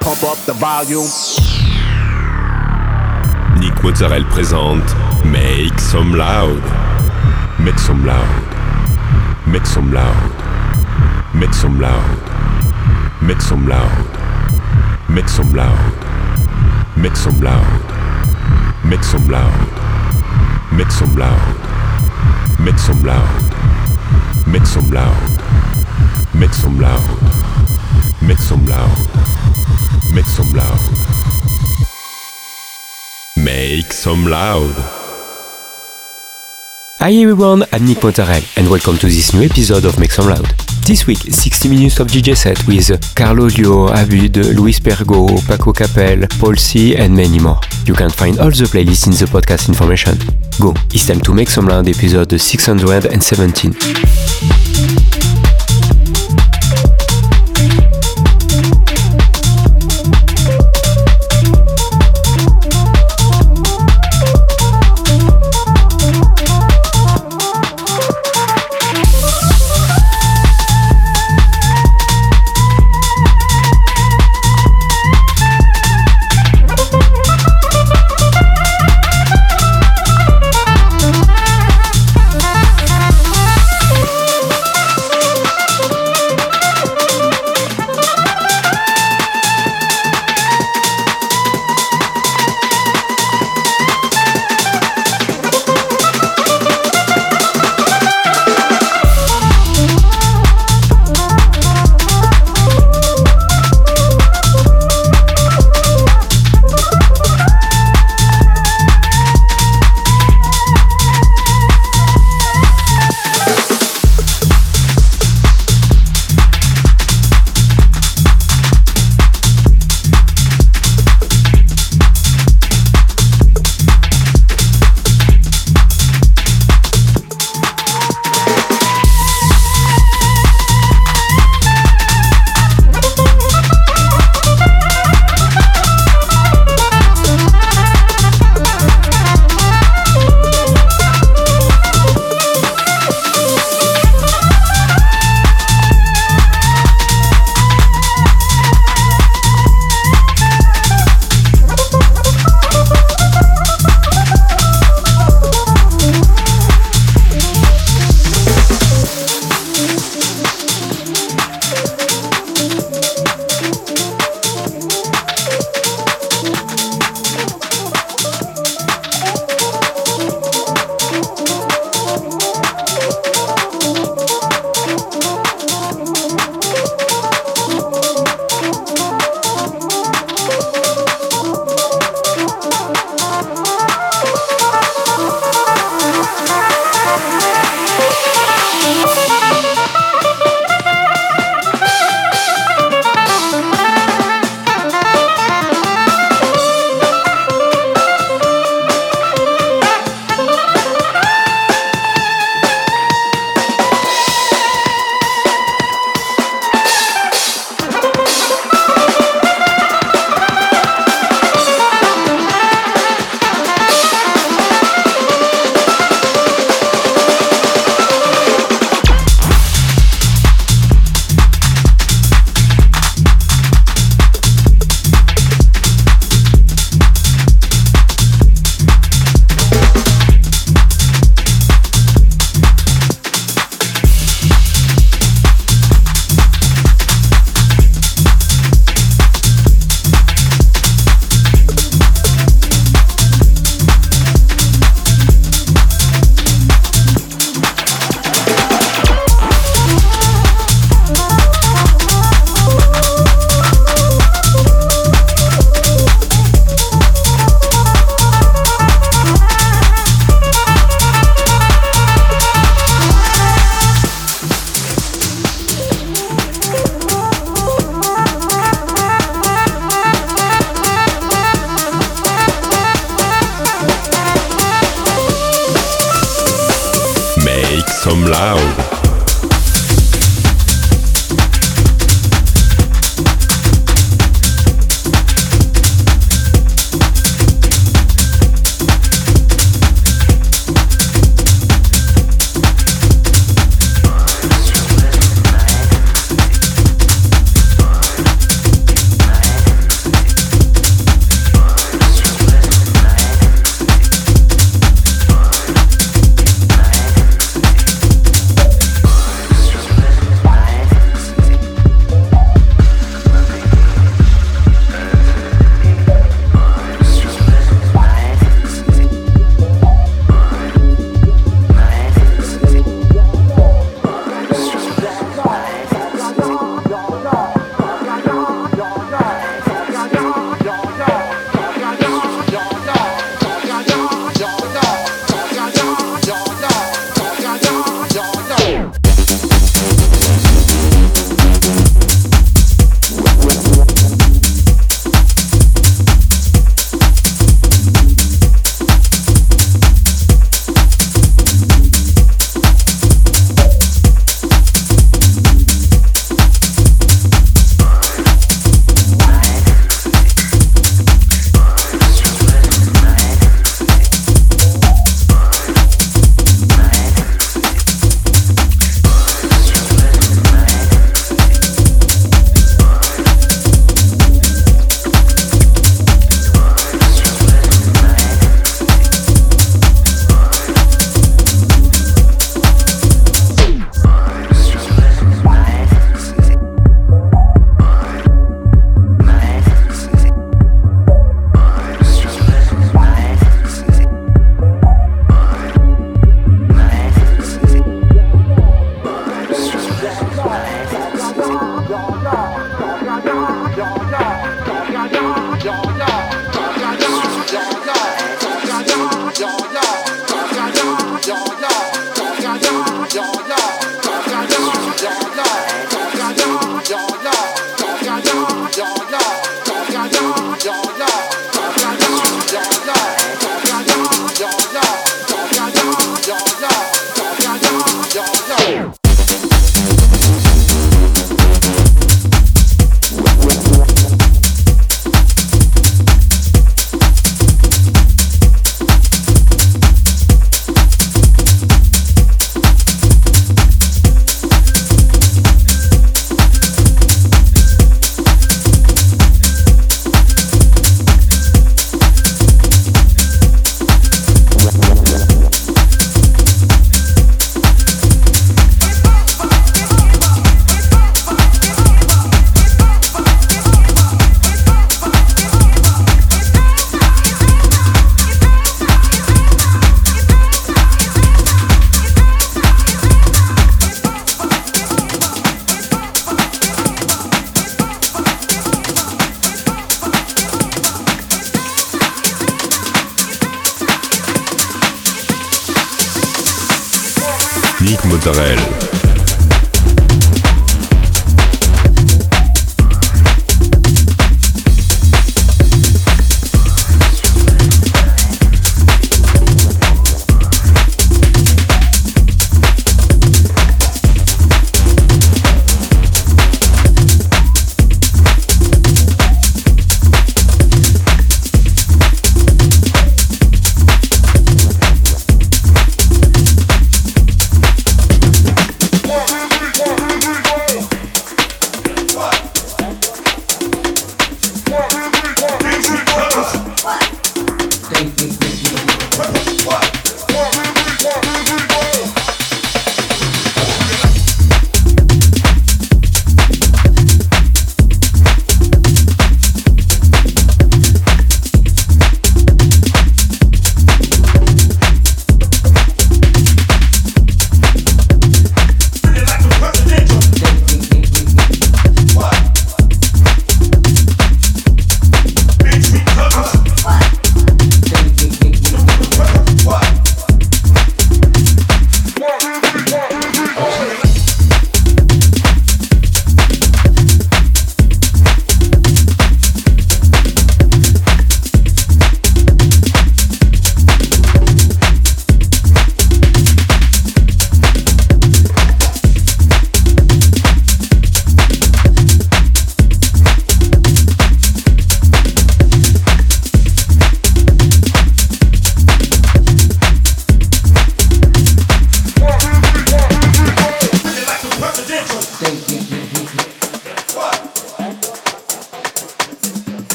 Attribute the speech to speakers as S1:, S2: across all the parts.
S1: Pump up the volume.
S2: Nick Mozzarella présente Make Some Loud. Make some loud. Make some loud. Make some loud. Make some loud. Make some loud. Make some loud. Make some loud. Make some loud. Make some loud. Make some loud. Make some loud. Make some loud. Make some loud. Make some loud.
S3: Hi everyone, I'm Nick Montarel and welcome to this new episode of Make Some Loud. This week, 60 minutes of DJ set with Carlo Lio, Abud, Luis Pergo, Paco Capel, Paul C and many more. You can find all the playlists in the podcast information. Go, it's time to Make Some Loud episode 617.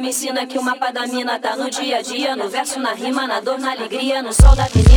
S4: Me ensina que o mapa da mina tá no dia a dia. No verso, na rima, na dor, na alegria. No sol da avenida,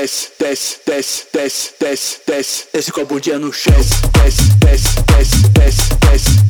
S5: de ano desce, desce, desce, desce, desce, desce. Esse copo de ano desce, desce, desce, desce, desce, desce.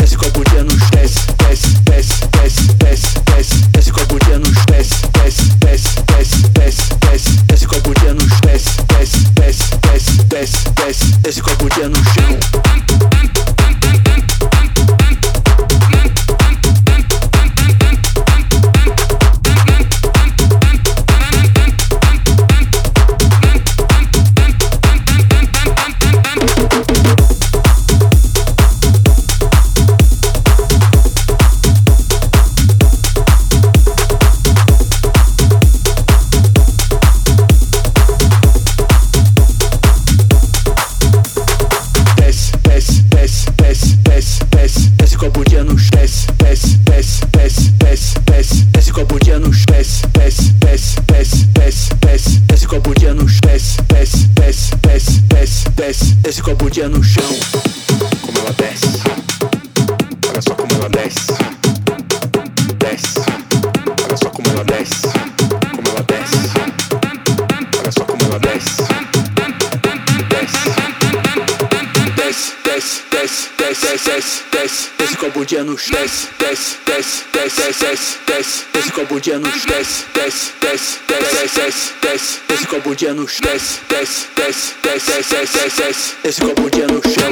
S5: nos desce, desce, desce, desce, desce, desce, desce com a bundinha nos desce, desce, desce, desce, desce, desce, desce com a bundinha nos desce, desce, desce, desce, desce, desce, desce com a bundinha no chão.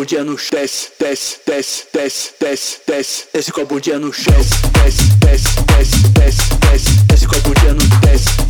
S5: Copo de anos desce, desce, desce, desce, desce, desce, esse copo de anos desce, desce, desce, desce, desce, desce, esse copo de desce, desce,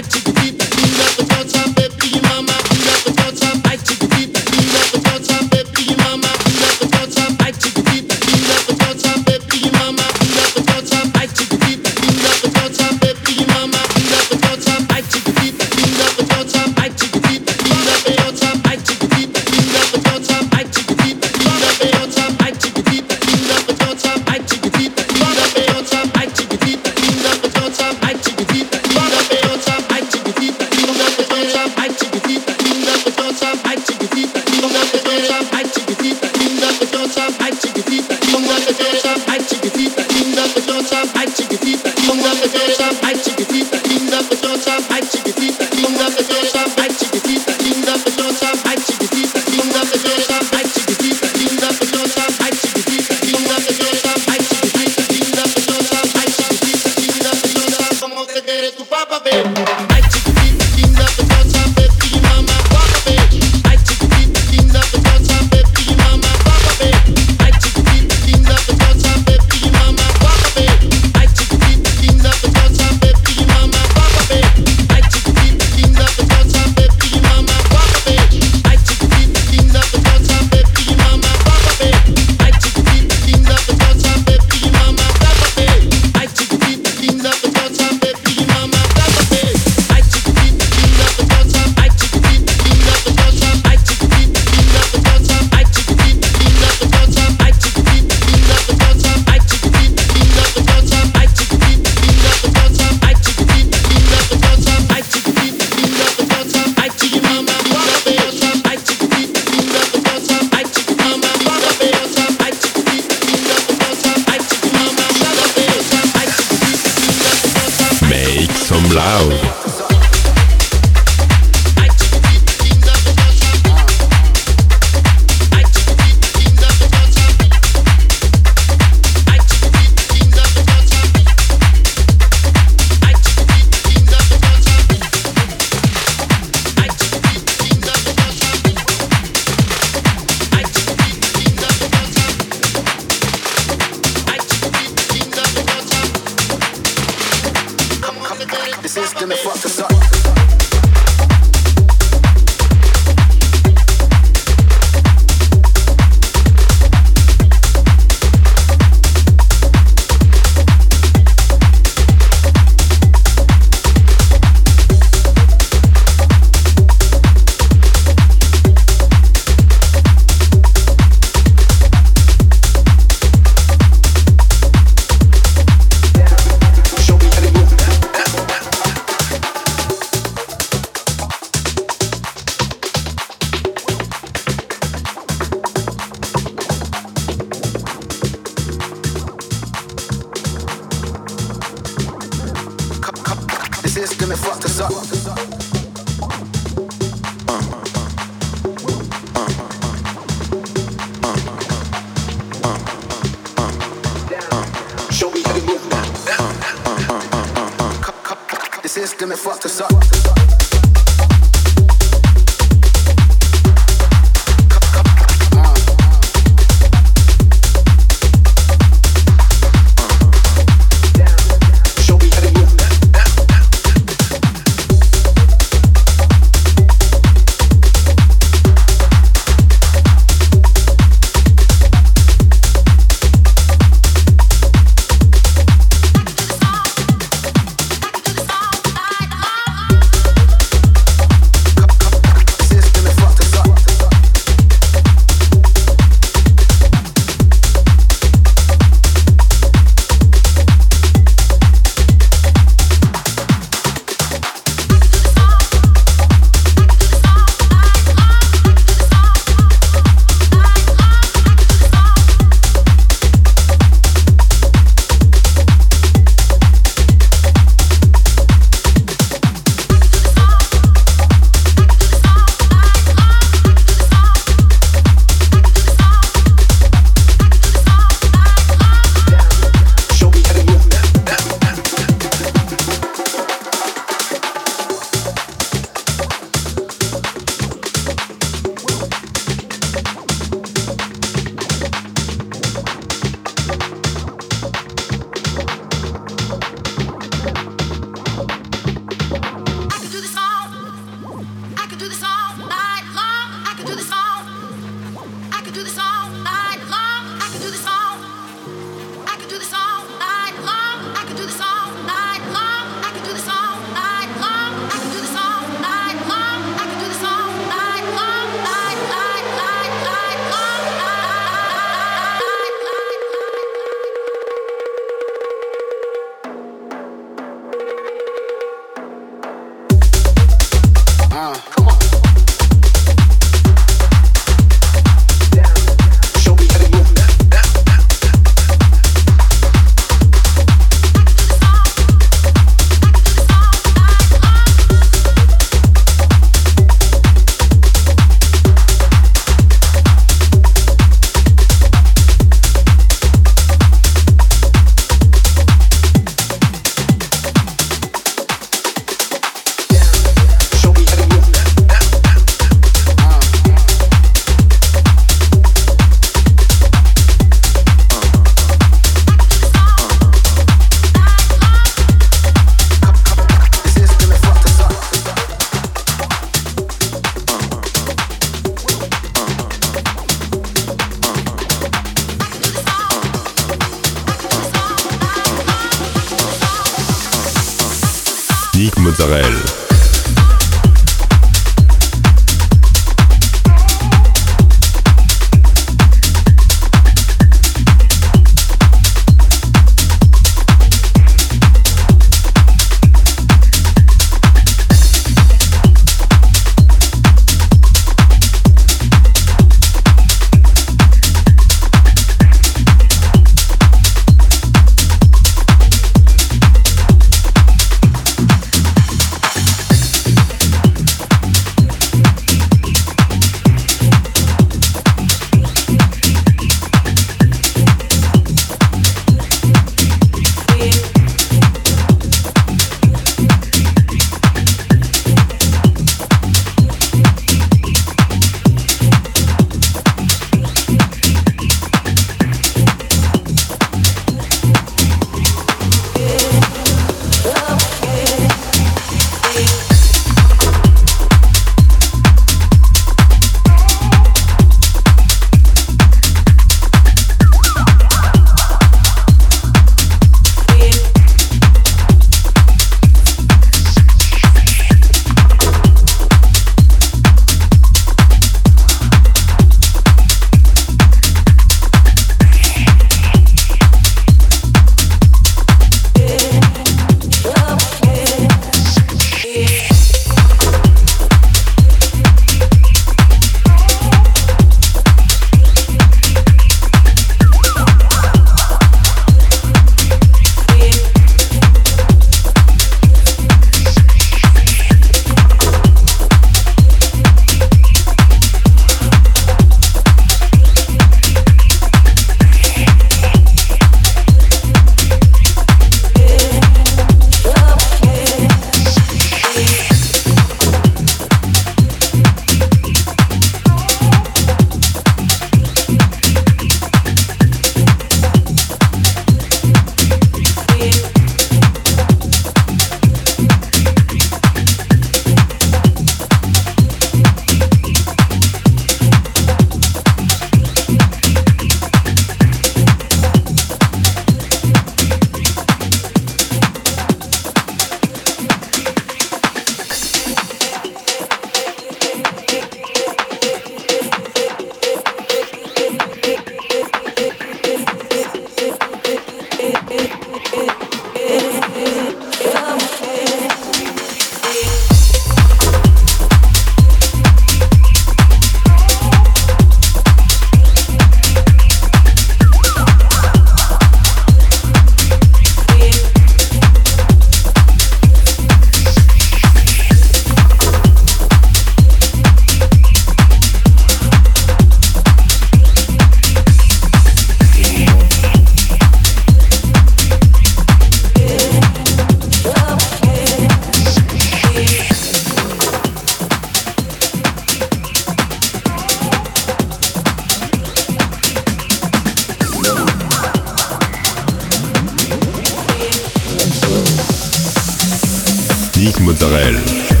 S6: Mozzarella.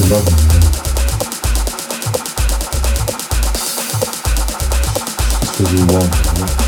S7: to love man. It's
S6: to be
S8: one.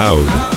S8: loud.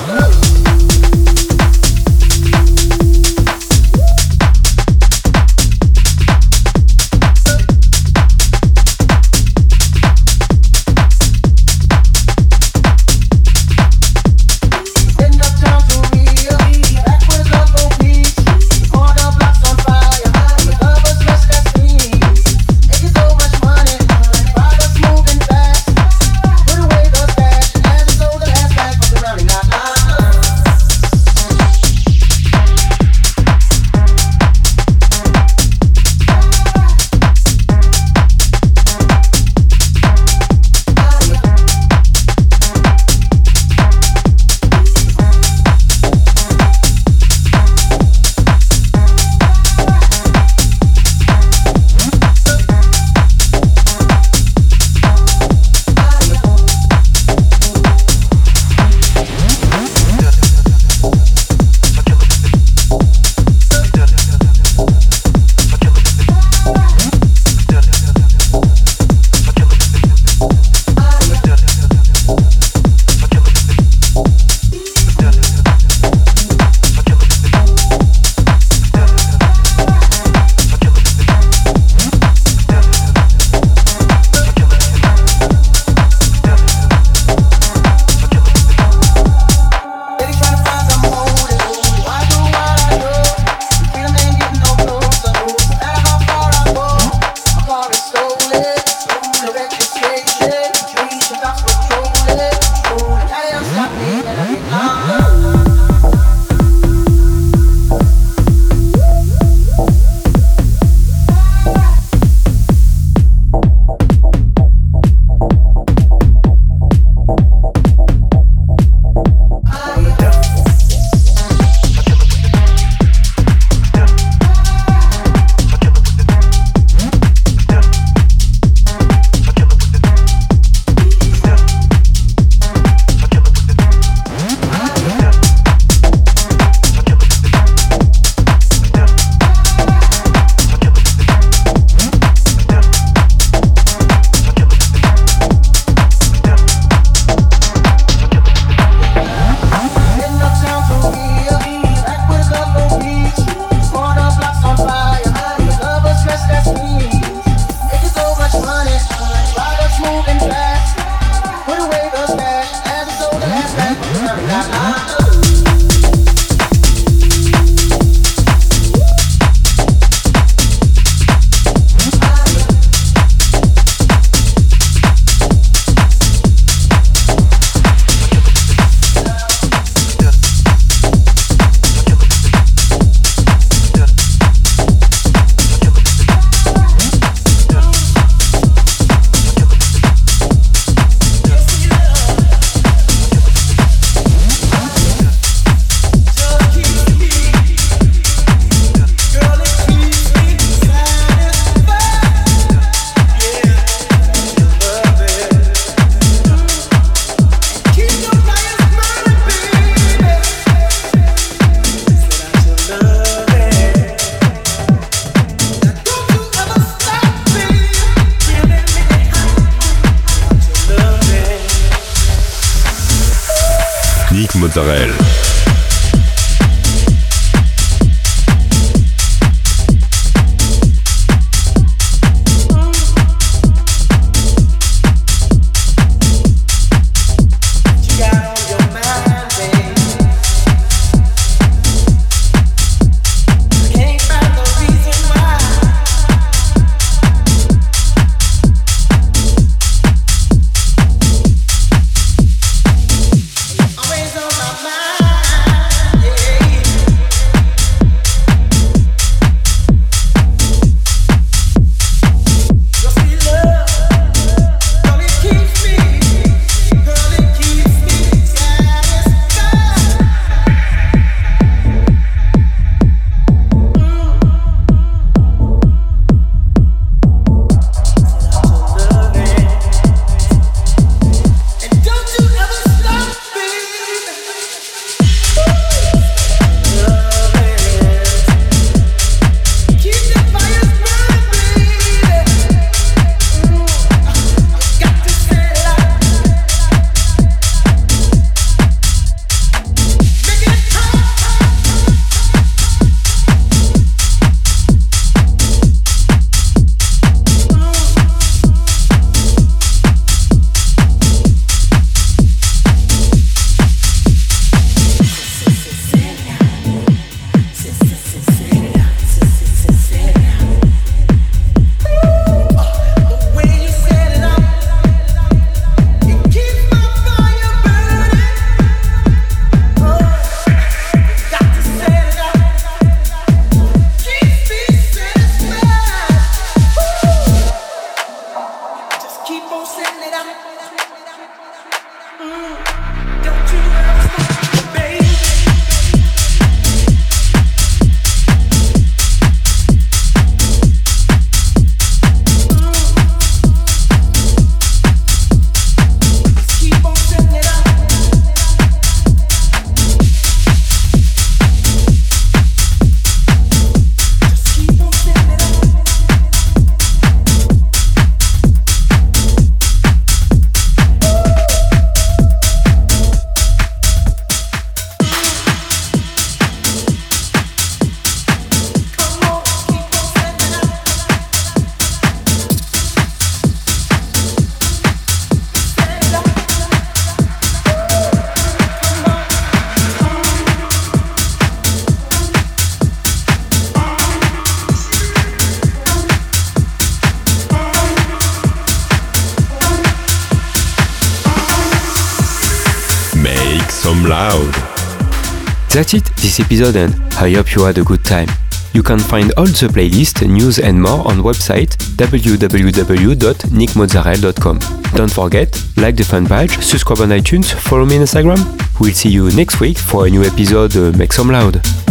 S8: This episode and I hope you had a good time. You can find all the playlist, news and more on website www.nickmozzarella.com. Don't forget, like the fan page, subscribe on iTunes, follow me on Instagram. We'll see you next week for a new episode Make Some Loud.